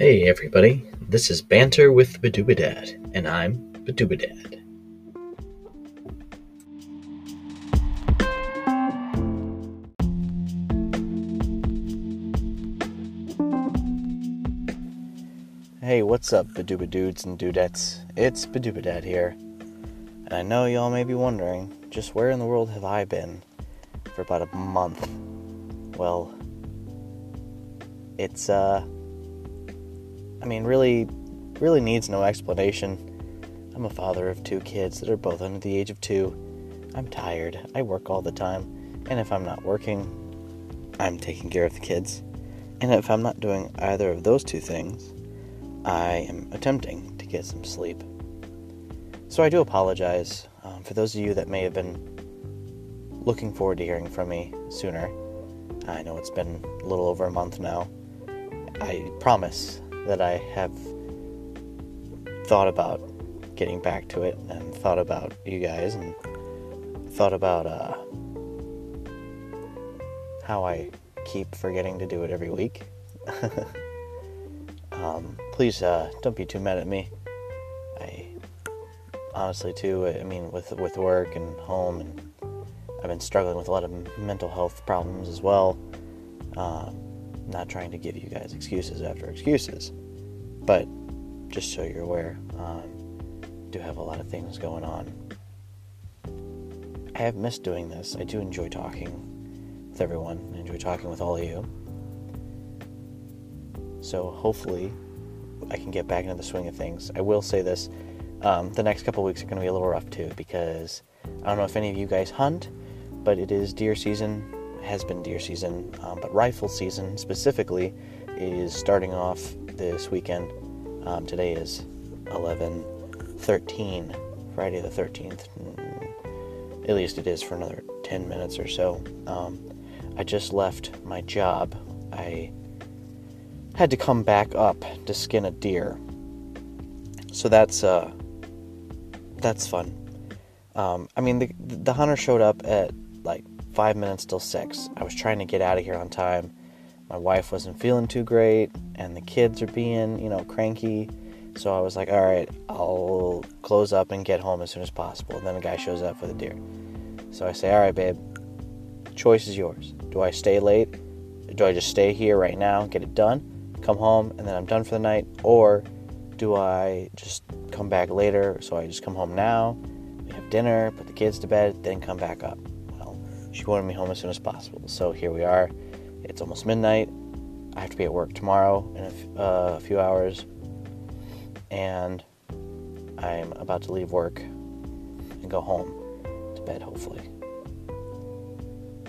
Hey everybody, this is Banter with Badoobadad, and I'm Badoobadad. Hey, what's up, Badoobadudes and dudettes? It's Badoobadad here. And I know y'all may be wondering, just where in the world have I been for about a month? Well, it's, uh, I mean, really, really needs no explanation. I'm a father of two kids that are both under the age of two. I'm tired. I work all the time. And if I'm not working, I'm taking care of the kids. And if I'm not doing either of those two things, I am attempting to get some sleep. So I do apologize um, for those of you that may have been looking forward to hearing from me sooner. I know it's been a little over a month now. I promise that I have thought about getting back to it and thought about you guys and thought about uh, how I keep forgetting to do it every week. um, please uh, don't be too mad at me. I honestly, too, I mean, with with work and home, and I've been struggling with a lot of mental health problems as well. Um, not trying to give you guys excuses after excuses, but just so you're aware, um, do have a lot of things going on. I have missed doing this. I do enjoy talking with everyone. I enjoy talking with all of you. So hopefully, I can get back into the swing of things. I will say this: um, the next couple weeks are going to be a little rough too, because I don't know if any of you guys hunt, but it is deer season. Has been deer season, um, but rifle season specifically is starting off this weekend. Um, today is 11 13, Friday the 13th. At least it is for another 10 minutes or so. Um, I just left my job. I had to come back up to skin a deer. So that's uh that's fun. Um, I mean the the hunter showed up at like five minutes till six. I was trying to get out of here on time. My wife wasn't feeling too great, and the kids are being, you know, cranky. So I was like, all right, I'll close up and get home as soon as possible. And then a guy shows up for the deer. So I say, all right, babe, choice is yours. Do I stay late? Do I just stay here right now, get it done, come home, and then I'm done for the night? Or do I just come back later? So I just come home now, we have dinner, put the kids to bed, then come back up. She wanted me home as soon as possible. So here we are. It's almost midnight. I have to be at work tomorrow in a, f- uh, a few hours. And I'm about to leave work and go home to bed, hopefully.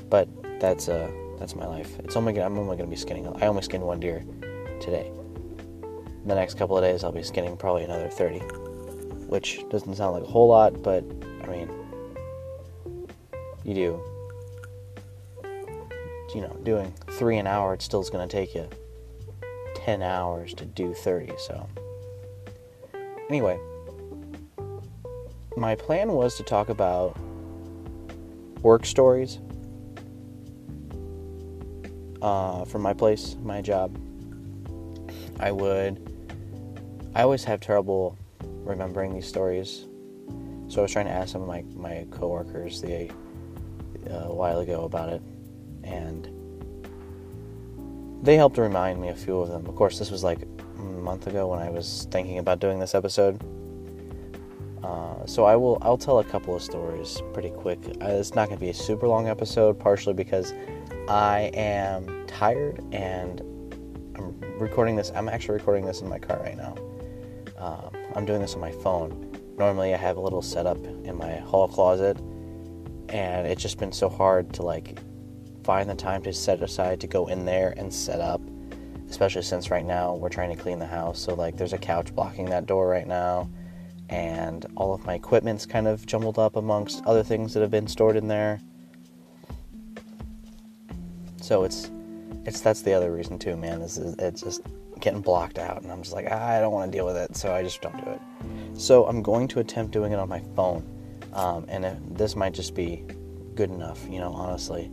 But that's uh that's my life. It's only I'm only gonna be skinning. I only skinned one deer today. The next couple of days, I'll be skinning probably another 30, which doesn't sound like a whole lot, but I mean, you do. You know, doing three an hour, it still is gonna take you 10 hours to do 30. So, anyway, my plan was to talk about work stories uh, from my place, my job. I would, I always have trouble remembering these stories. So I was trying to ask some of my, my coworkers the, uh, a while ago about it, and they helped remind me a few of them. Of course, this was like a month ago when I was thinking about doing this episode. Uh, so I will I'll tell a couple of stories pretty quick. Uh, it's not going to be a super long episode, partially because I am tired and I'm recording this. I'm actually recording this in my car right now. Um, I'm doing this on my phone. Normally, I have a little setup in my hall closet, and it's just been so hard to like find the time to set aside to go in there and set up. Especially since right now we're trying to clean the house, so like there's a couch blocking that door right now and all of my equipment's kind of jumbled up amongst other things that have been stored in there. So it's it's that's the other reason too, man. Is it's just getting blocked out, and I'm just like I don't want to deal with it, so I just don't do it. So I'm going to attempt doing it on my phone, um, and it, this might just be good enough, you know, honestly.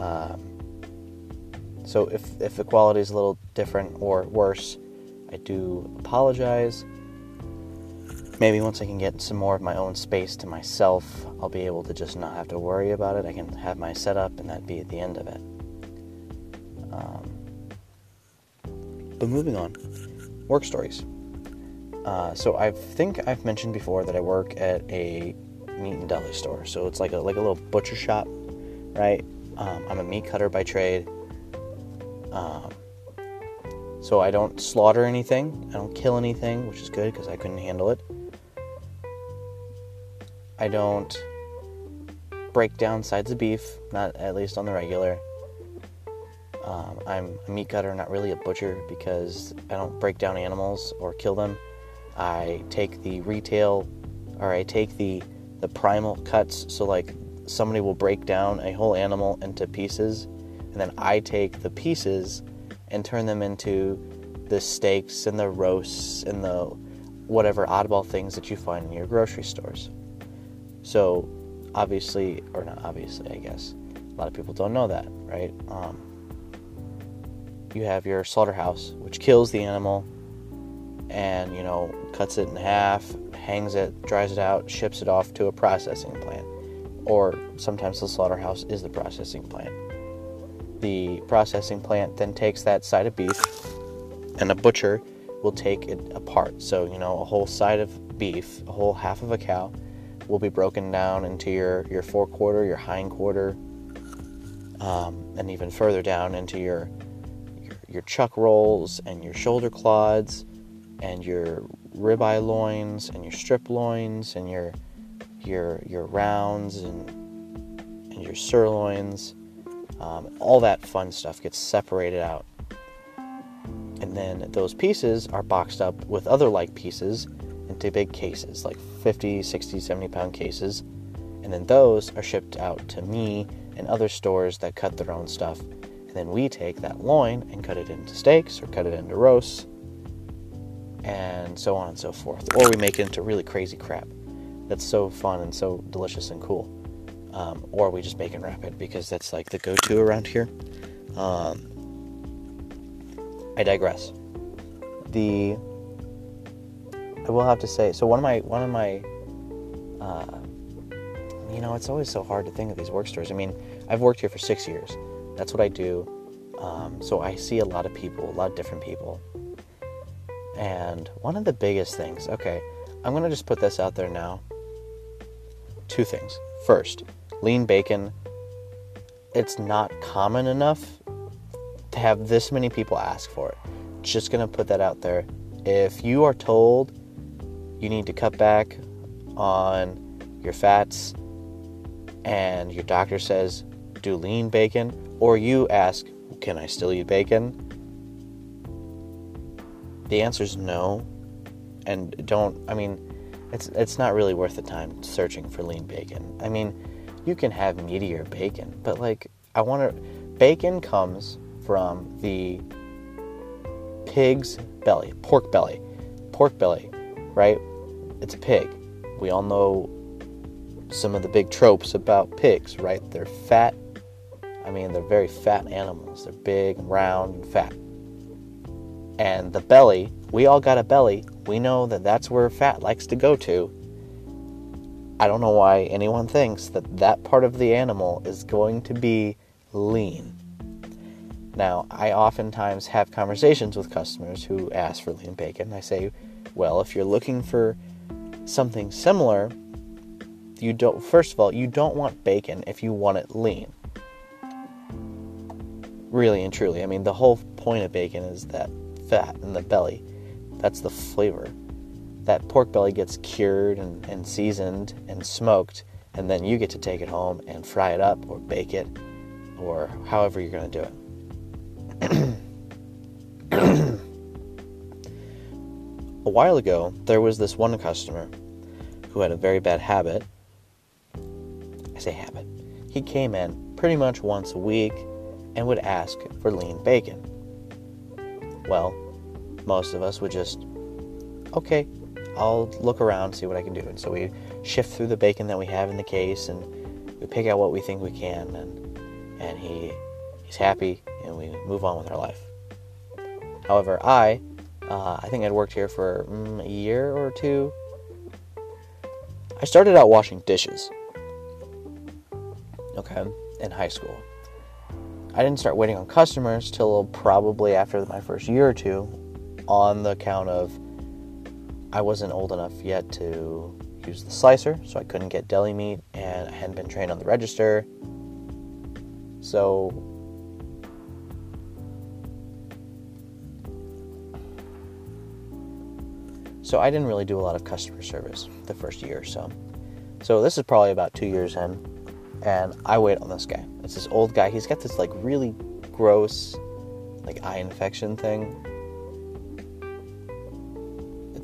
Um, So if if the quality is a little different or worse, I do apologize. Maybe once I can get some more of my own space to myself, I'll be able to just not have to worry about it. I can have my setup, and that'd be at the end of it. Um, but moving on, work stories. Uh, so I think I've mentioned before that I work at a meat and deli store. So it's like a like a little butcher shop, right? Um, I'm a meat cutter by trade. Um, so I don't slaughter anything. I don't kill anything, which is good because I couldn't handle it. I don't break down sides of beef, not at least on the regular. Um, I'm a meat cutter, not really a butcher, because I don't break down animals or kill them. I take the retail, or I take the the primal cuts. So like somebody will break down a whole animal into pieces, and then I take the pieces and turn them into the steaks and the roasts and the whatever oddball things that you find in your grocery stores. So obviously, or not obviously, I guess a lot of people don't know that, right? Um, you have your slaughterhouse, which kills the animal and you know cuts it in half, hangs it, dries it out, ships it off to a processing plant. Or sometimes the slaughterhouse is the processing plant. The processing plant then takes that side of beef, and a butcher will take it apart. So, you know, a whole side of beef, a whole half of a cow, will be broken down into your, your forequarter, your hind quarter, um, and even further down into your, your, your chuck rolls and your shoulder clods and your ribeye loins and your strip loins and your your your rounds and and your sirloins. Um, all that fun stuff gets separated out. And then those pieces are boxed up with other like pieces into big cases, like 50, 60, 70 pound cases. And then those are shipped out to me and other stores that cut their own stuff. And then we take that loin and cut it into steaks or cut it into roasts and so on and so forth. Or we make it into really crazy crap that's so fun and so delicious and cool. Um, or we just make wrap it rapid because that's like the go to around here. Um, I digress. The I will have to say so one of my one of my uh, you know it's always so hard to think of these work stories. I mean I've worked here for six years. That's what I do. Um, so I see a lot of people, a lot of different people. And one of the biggest things, okay, I'm to just put this out there now. Two things. First, lean bacon, it's not common enough to have this many people ask for it. Just to put that out there. If you are told you need to cut back on your fats and your doctor says do lean bacon, or you ask, can I still eat bacon? The answer is no. And don't, I mean, it's, it's not really worth the time searching for lean bacon. I mean, you can have meatier bacon, but like, I want to, bacon comes from the pig's belly, pork belly. Pork belly, right? It's a pig. We all know some of the big tropes about pigs, right? They're fat. I mean, they're very fat animals. They're big and round and fat and the belly, we all got a belly. We know that that's where fat likes to go to. I don't know why anyone thinks that that part of the animal is going to be lean. Now, I oftentimes have conversations with customers who ask for lean bacon. I say, well, if you're looking for something similar, you don't first of all, you don't want bacon if you want it lean. Really and truly. I mean, the whole point of bacon is that fat in the belly. That's the flavor. That pork belly gets cured and, and seasoned and smoked, and then you get to take it home and fry it up or bake it or however you're going to do it. a while ago, there was this one customer who had a very bad habit. I say habit. He came in pretty much once a week and would ask for lean bacon. Well, most of us would just, okay, I'll look around, see what I can do. And so we shift through the bacon that we have in the case and we pick out what we think we can. And, and he, he's happy, and we move on with our life. However, I, uh, I think I'd worked here for mm, a year or two. I started out washing dishes. Okay, in high school. I didn't start waiting on customers till probably after my first year or two, on the account of I wasn't old enough yet to use the slicer, so I couldn't get deli meat, and I hadn't been trained on the register. So So I didn't really do a lot of customer service the first year or so. So this is probably about two years in, and I wait on this guy. It's this old guy. He's got this like really gross, like eye infection thing.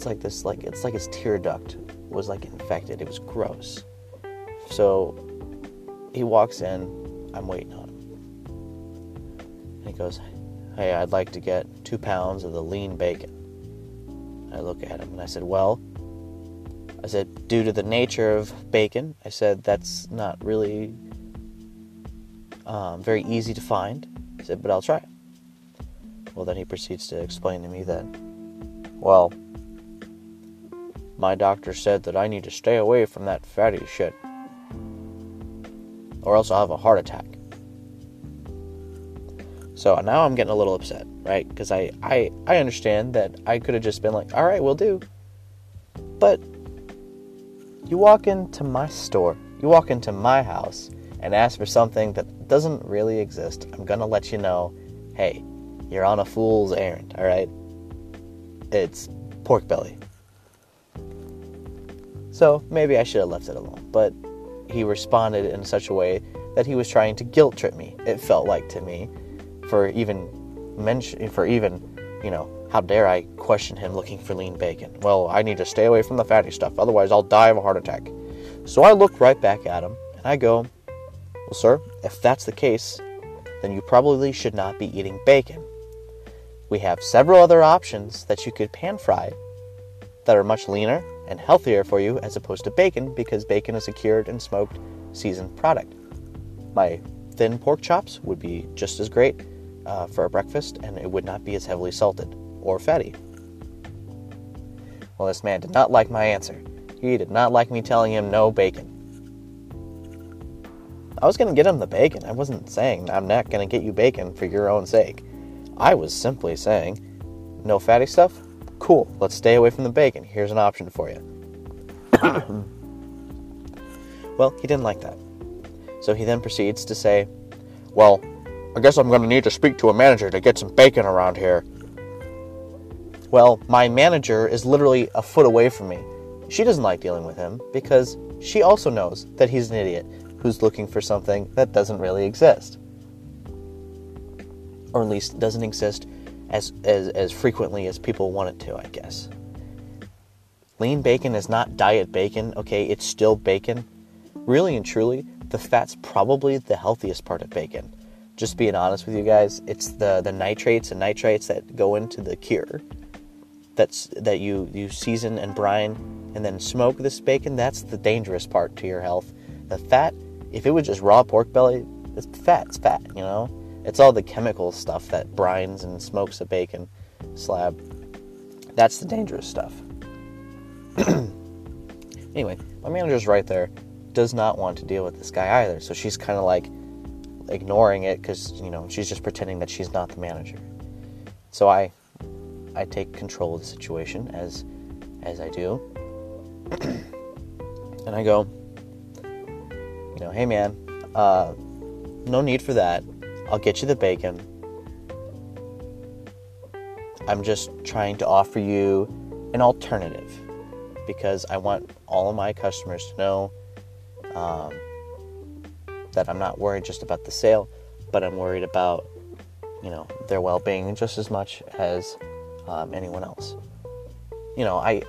Like this, like it's like his tear duct was like infected. It was gross. So he walks in. I'm waiting on him, and he goes, "Hey, I'd like to get two pounds of the lean bacon." I look at him and I said, Well, I said, due to the nature of bacon, I said, that's not really um, very easy to find. I said, but I'll try. Well, then he proceeds to explain to me that, well, my doctor said that I need to stay away from that fatty shit, or else I'll have a heart attack. So now I'm getting a little upset, right? Because I, I, I understand that I could have just been like, all right, we'll do. But you walk into my store, you walk into my house and ask for something that doesn't really exist. I'm going to let you know hey, you're on a fool's errand, all right? It's pork belly. So maybe I should have left it alone. But he responded in such a way that he was trying to guilt trip me, it felt like to me for even mention for even you know how dare I question him looking for lean bacon? Well, I need to stay away from the fatty stuff, otherwise I'll die of a heart attack. So I look right back at him and I go, Well, sir, if that's the case, then you probably should not be eating bacon. We have several other options that you could pan fry that are much leaner and healthier for you as opposed to bacon because bacon is a cured and smoked seasoned product. My thin pork chops would be just as great uh, for a breakfast, and it would not be as heavily salted or fatty. Well, this man did not like my answer. He did not like me telling him no bacon. I was going to get him the bacon. I wasn't saying I'm not going to get you bacon for your own sake. I was simply saying, no fatty stuff? Cool, let's stay away from the bacon. Here's an option for you. well, he didn't like that. So he then proceeds to say, Well, I guess I'm going to need to speak to a manager to get some bacon around here. Well, my manager is literally a foot away from me. She doesn't like dealing with him because she also knows that he's an idiot who's looking for something that doesn't really exist. Or at least doesn't exist as, as, as frequently as people want it to, I guess. Lean bacon is not diet bacon, okay? It's still bacon. Really and truly, the fat's probably the healthiest part of bacon just being honest with you guys, it's the the nitrates and nitrites that go into the cure. That's that you you season and brine and then smoke this bacon. That's the dangerous part to your health. The fat, if it was just raw pork belly, it's fat. It's fat. You know, it's all the chemical stuff that brines and smokes a bacon slab. That's the dangerous stuff. anyway, my manager's right there. Does not want to deal with this guy either. So she's kind of like, ignoring it because you know she's just pretending that she's not the manager. So I I take control of the situation as as I do, and I go, you know, hey man, uh, no need for that. I'll get you the bacon. I'm just trying to offer you an alternative because I want all of my customers to know um, that I'm not worried just about the sale, but I'm worried about, you know, their well-being just as much as um, anyone else. You know, I,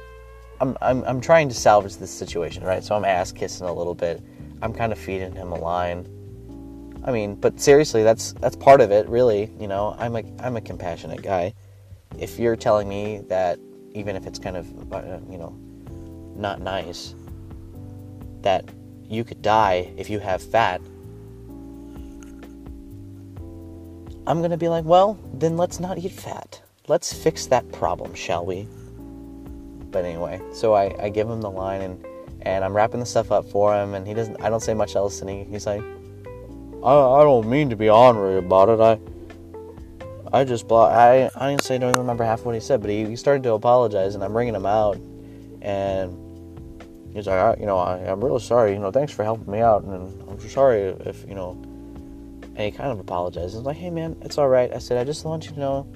I'm, I'm, I'm trying to salvage this situation, right? So I'm ass kissing a little bit. I'm kind of feeding him a line. I mean, but seriously, that's that's part of it, really. You know, I'm a I'm a compassionate guy. If you're telling me that, even if it's kind of, uh, you know, not nice, that you could die if you have fat I'm gonna be like, well, then let's not eat fat. Let's fix that problem, shall we? But anyway, so I, I give him the line and and I'm wrapping the stuff up for him, and he doesn't. I don't say much else, and he, he's like, I, I don't mean to be ornery about it. I I just blah. I I honestly don't even remember half what he said, but he, he started to apologize, and I'm bringing him out, and he's like, you know, I, I'm really sorry. You know, thanks for helping me out, and I'm sorry if you know. And he kind of apologizes. He's like, hey man, it's all right. I said, I just want you to know,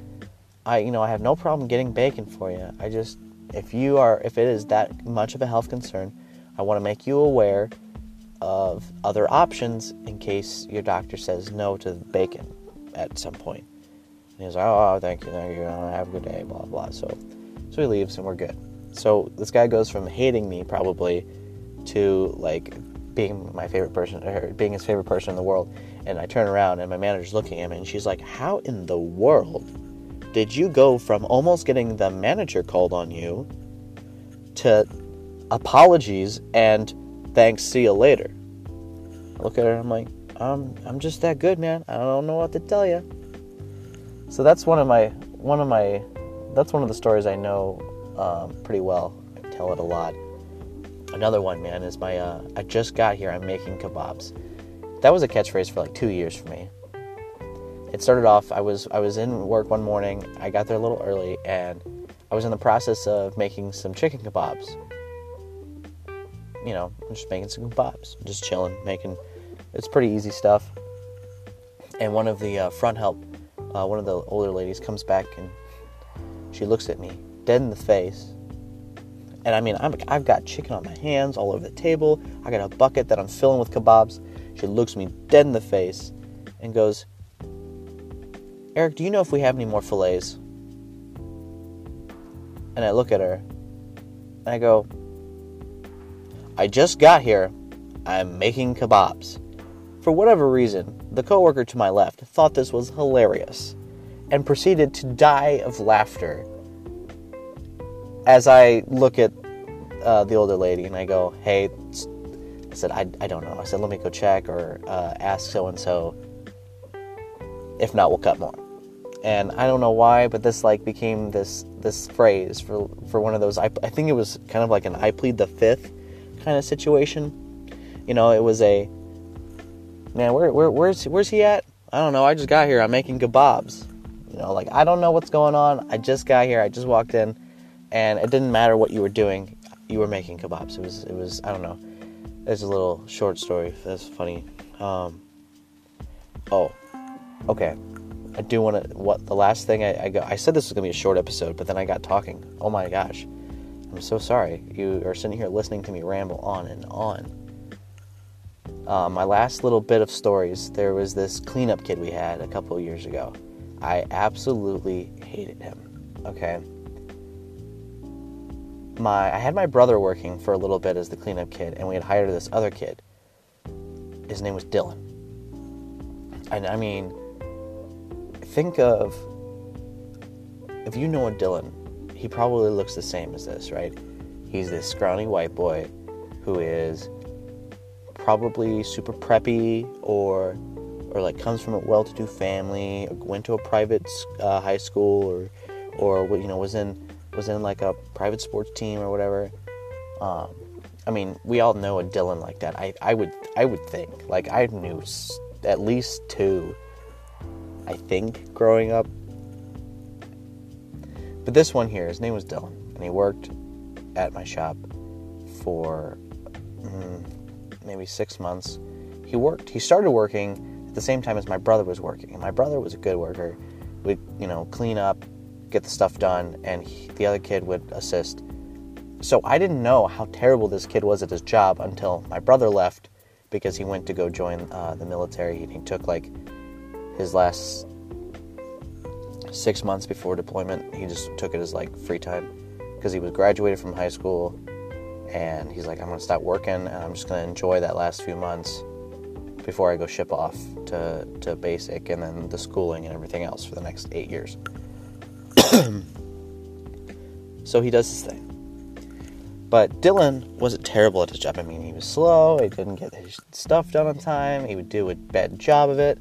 I you know I have no problem getting bacon for you. I just if you are if it is that much of a health concern, I want to make you aware of other options in case your doctor says no to bacon at some point. And he's like, oh, oh thank you, thank you, uh, have a good day, blah, blah. So, so he leaves and we're good. So this guy goes from hating me probably to like being my favorite person, or being his favorite person in the world. And I turn around and my manager's looking at me and she's like, how in the world did you go from almost getting the manager called on you to apologies and thanks, see you later? I look at her I'm like, um, I'm just that good, man. I don't know what to tell you. So that's one of my one of my that's one of the stories I know um, pretty well. I tell it a lot. Another one, man, is my uh, I just got here. I'm making kebabs. That was a catchphrase for like two years for me. It started off. I was I was in work one morning. I got there a little early, and I was in the process of making some chicken kebabs. You know, I'm just making some kebabs, just chilling, making. It's pretty easy stuff. And one of the uh, front help uh, one of the older ladies comes back and she looks at me dead in the face. And I mean, i have got chicken on my hands all over the table. I got a bucket that I'm filling with kebabs. She looks me dead in the face and goes, Eric, do you know if we have any more fillets? And I look at her and I go, I just got here. I'm making kebabs. For whatever reason, the coworker to my left thought this was hilarious and proceeded to die of laughter as I look at uh, the older lady and I go, "Hey," I said, I, "I don't know." I said, "Let me go check or uh, ask so and so. If not, we'll cut more." And I don't know why, but this like became this this phrase for for one of those. I, I think it was kind of like an "I plead the fifth kind of situation. You know, it was a man, where, where, where's, where's he at? I don't know. I just got here. I'm making kebabs. You know, like I don't know what's going on. I just got here. I just walked in, and it didn't matter what you were doing. You were making kebabs. It was, it was. I don't know. It's a little short story. That's funny. Um, oh, okay. I do want to. What the last thing I, I got? I said this was gonna be a short episode, but then I got talking. Oh my gosh, I'm so sorry. You are sitting here listening to me ramble on and on. Uh, my last little bit of stories there was this cleanup kid we had a couple years ago. I absolutely hated him. Okay. My I had my brother working for a little bit as the cleanup kid, and we had hired this other kid. His name was Dylan. And I mean, think of if you know a Dylan, he probably looks the same as this, right? He's this scrawny white boy who is probably super preppy or or like comes from a well-to-do family or went to a private uh, high school or or you know was in was in like a private sports team or whatever um, I mean we all know a Dylan like that I, I would I would think like I knew at least two I think growing up but this one here his name was Dylan and he worked at my shop for mm, maybe six months, he worked. He started working at the same time as my brother was working. And my brother was a good worker. We'd, you know, clean up, get the stuff done, and he, the other kid would assist. So I didn't know how terrible this kid was at his job until my brother left because he went to go join uh, the military. He took like his last six months before deployment. He just took it as like free time because he was graduated from high school and he's like, I'm gonna stop working and I'm just gonna enjoy that last few months before I go ship off to, to basic and then the schooling and everything else for the next eight years. so he does his thing. But Dylan wasn't terrible at his job. I mean, he was slow, he didn't get his stuff done on time, he would do a bad job of it.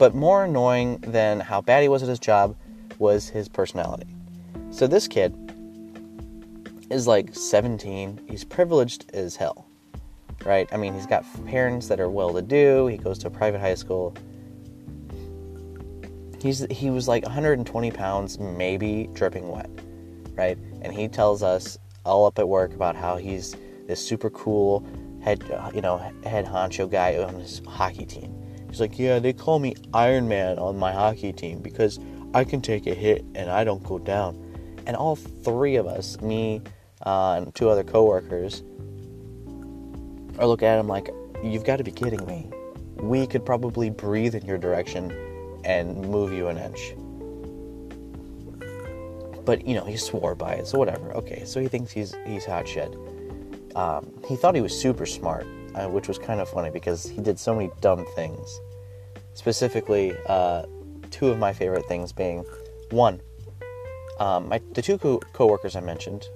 But more annoying than how bad he was at his job was his personality. So this kid is like 17. He's privileged as hell, right? I mean, he's got parents that are well to do. He goes to a private high school. He's he was like 120 pounds, maybe dripping wet, right? And he tells us all up at work about how he's this super cool head, uh, you know, head honcho guy on his hockey team. He's like, yeah, they call me Iron Man on my hockey team because I can take a hit and I don't go down. And all three of us, me uh, and two other coworkers, are looking at him like, you've got to be kidding me. We could probably breathe in your direction and move you an inch. But you know, he swore by it, so whatever. Okay, so he thinks he's he's hot shit. Um, he thought he was super smart, uh, which was kind of funny because he did so many dumb things. Specifically, uh, two of my favorite things being one, um, my, the two co- coworkers I mentioned.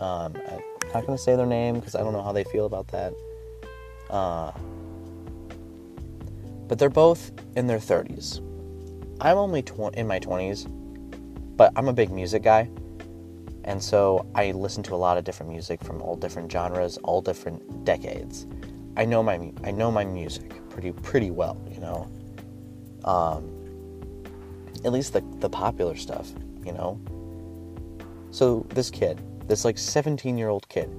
Um, I'm not going to say their name because I don't know how they feel about that. Uh, but they're both in their 30s. I'm only tw- in my 20s, but I'm a big music guy. And so I listen to a lot of different music from all different genres, all different decades. I know my I know my music pretty pretty well, you know. Um, at least the the popular stuff, you know. So this kid, this like 17 year old kid,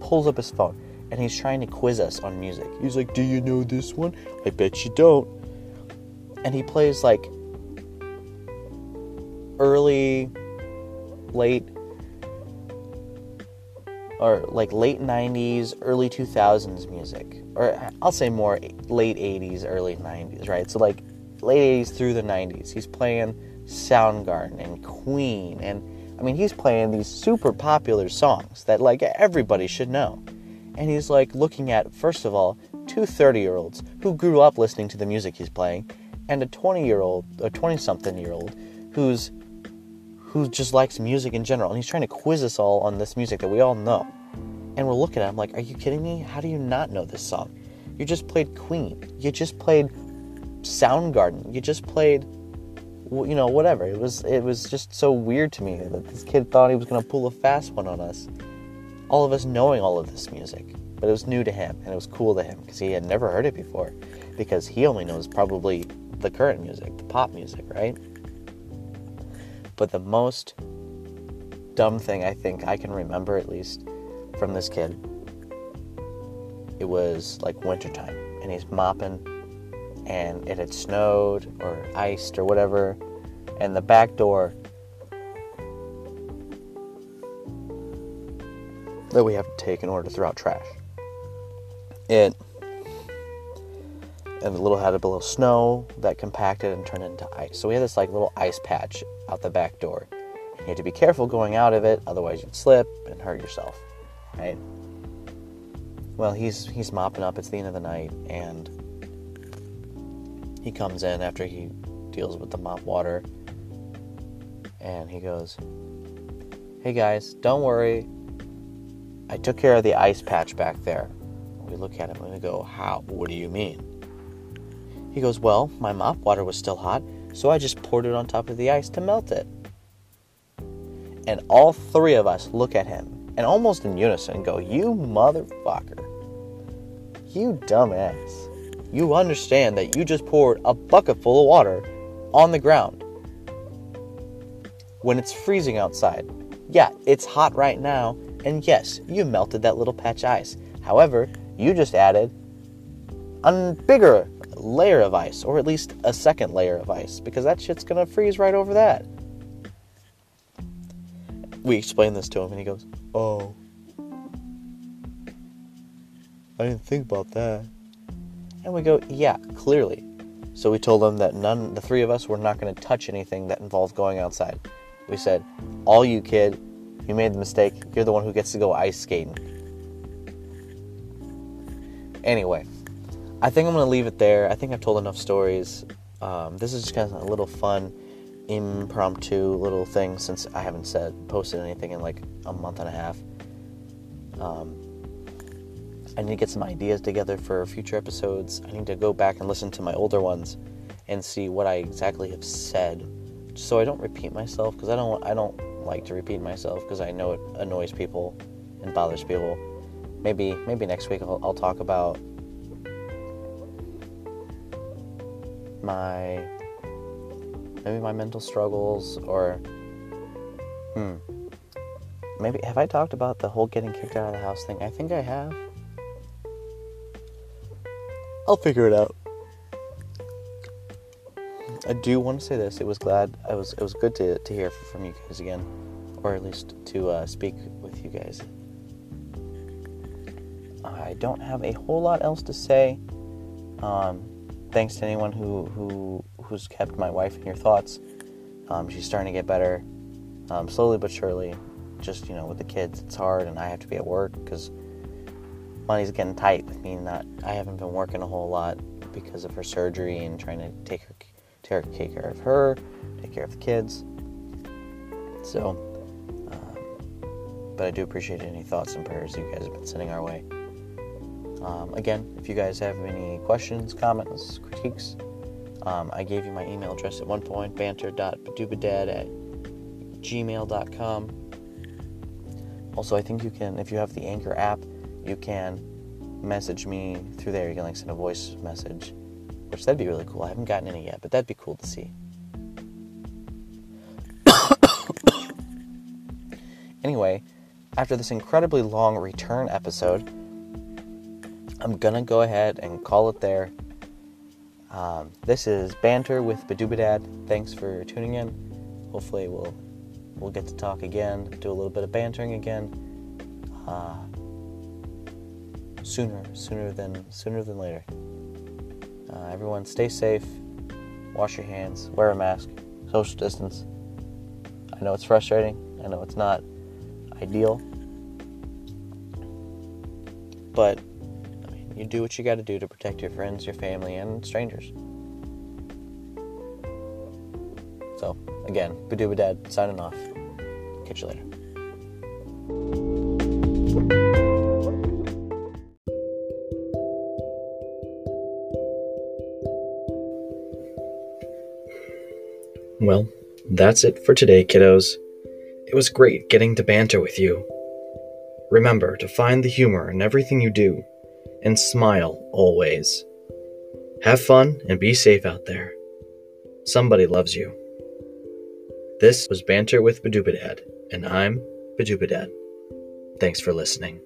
pulls up his phone and he's trying to quiz us on music. He's like, "Do you know this one? I bet you don't." And he plays like early, late or like late 90s, early 2000s music. Or I'll say more late 80s, early 90s, right? So like late 80s through the 90s. He's playing Soundgarden and Queen and I mean he's playing these super popular songs that like everybody should know. And he's like looking at first of all two 30-year-olds who grew up listening to the music he's playing and a 20-year-old, a 20-something year old who's who just likes music in general, and he's trying to quiz us all on this music that we all know. And we're looking at him like, are you kidding me? How do you not know this song? You just played Queen. You just played Soundgarden. You just played, you know, whatever. It was it was just so weird to me that this kid thought he was gonna pull a fast one on us. All of us knowing all of this music, but it was new to him and it was cool to him because he had never heard it before. Because he only knows probably the current music, the pop music, right? But the most dumb thing I think I can remember, at least from this kid, it was like wintertime, and he's mopping, and it had snowed or iced or whatever, and the back door that we have to take in order to throw out trash. It and a little had a little snow that compacted and turned into ice. So we had this like little ice patch out the back door. You had to be careful going out of it, otherwise you'd slip and hurt yourself, right? Well, he's he's mopping up. It's the end of the night, and he comes in after he deals with the mop water, and he goes, "Hey guys, don't worry. I took care of the ice patch back there." We look at him and we go, "How? What do you mean?" He goes, Well, my mop water was still hot, so I just poured it on top of the ice to melt it. And all three of us look at him and almost in unison go, You motherfucker. You dumbass. You understand that you just poured a bucket full of water on the ground when it's freezing outside. Yeah, it's hot right now, and yes, you melted that little patch ice. However, you just added a bigger layer of ice, or at least a second layer of ice, because that shit's gonna freeze right over that. We explain this to him, and he goes, Oh, I didn't think about that. And we go, Yeah, clearly. So we told him that none, the three of us, were not to touch anything that involved going outside. We said, All you, kid, you made the mistake. You're the one who gets to go ice skating. Anyway, I think I'm going to leave it there. I think I've told enough stories. Um, this is just kind of a little fun, impromptu little thing since I haven't said posted anything in like a month and a half. Um, I need to get some ideas together for future episodes. I need to go back and listen to my older ones and see what I exactly have said, so I don't repeat myself because I don't I don't like to repeat myself because I know it annoys people and bothers people. Maybe maybe next week I'll, I'll talk about my maybe my mental struggles or hmm maybe have I talked about the whole getting kicked out of the house thing? I think I have. I'll figure it out. I do want to say this. It was glad. I was. It was good to, to hear from you guys again, or at least to uh, speak with you guys. I don't have a whole lot else to say. Um, thanks to anyone who who who's kept my wife in your thoughts. Um, she's starting to get better, um, slowly but surely. Just you know, with the kids, it's hard, and I have to be at work because money's getting tight with me. Not I haven't been working a whole lot because of her surgery and trying to take her take care of her, take care of the kids. So, um, but I do appreciate any thoughts and prayers you guys have been sending our way. Um, again, if you guys have any questions, comments, critiques, um, I gave you my email address at one point banter.badoobadad at gmail.com. Also, I think you can, if you have the Anchor app, you can message me through there. You can like send a voice message, which that'd be really cool. I haven't gotten any yet, but that'd be cool to see. anyway, after this incredibly long return episode, I'm gonna go ahead and call it there. Um, this is banter with Badoobadad. Thanks for tuning in. Hopefully, we'll we'll get to talk again, do a little bit of bantering again. Uh, sooner, sooner than sooner than later. Uh, everyone, stay safe. Wash your hands. Wear a mask. Social distance. I know it's frustrating. I know it's not ideal, but you do what you got to do to protect your friends, your family, and strangers. So, again, Badoobadad signing off. Catch you later. Well, that's it for today, kiddos. It was great getting to banter with you. Remember to find the humor in everything you do and smile always. Have fun and be safe out there. Somebody loves you. This was Banter with Badoobadad, and I'm Badoobadad. Thanks for listening.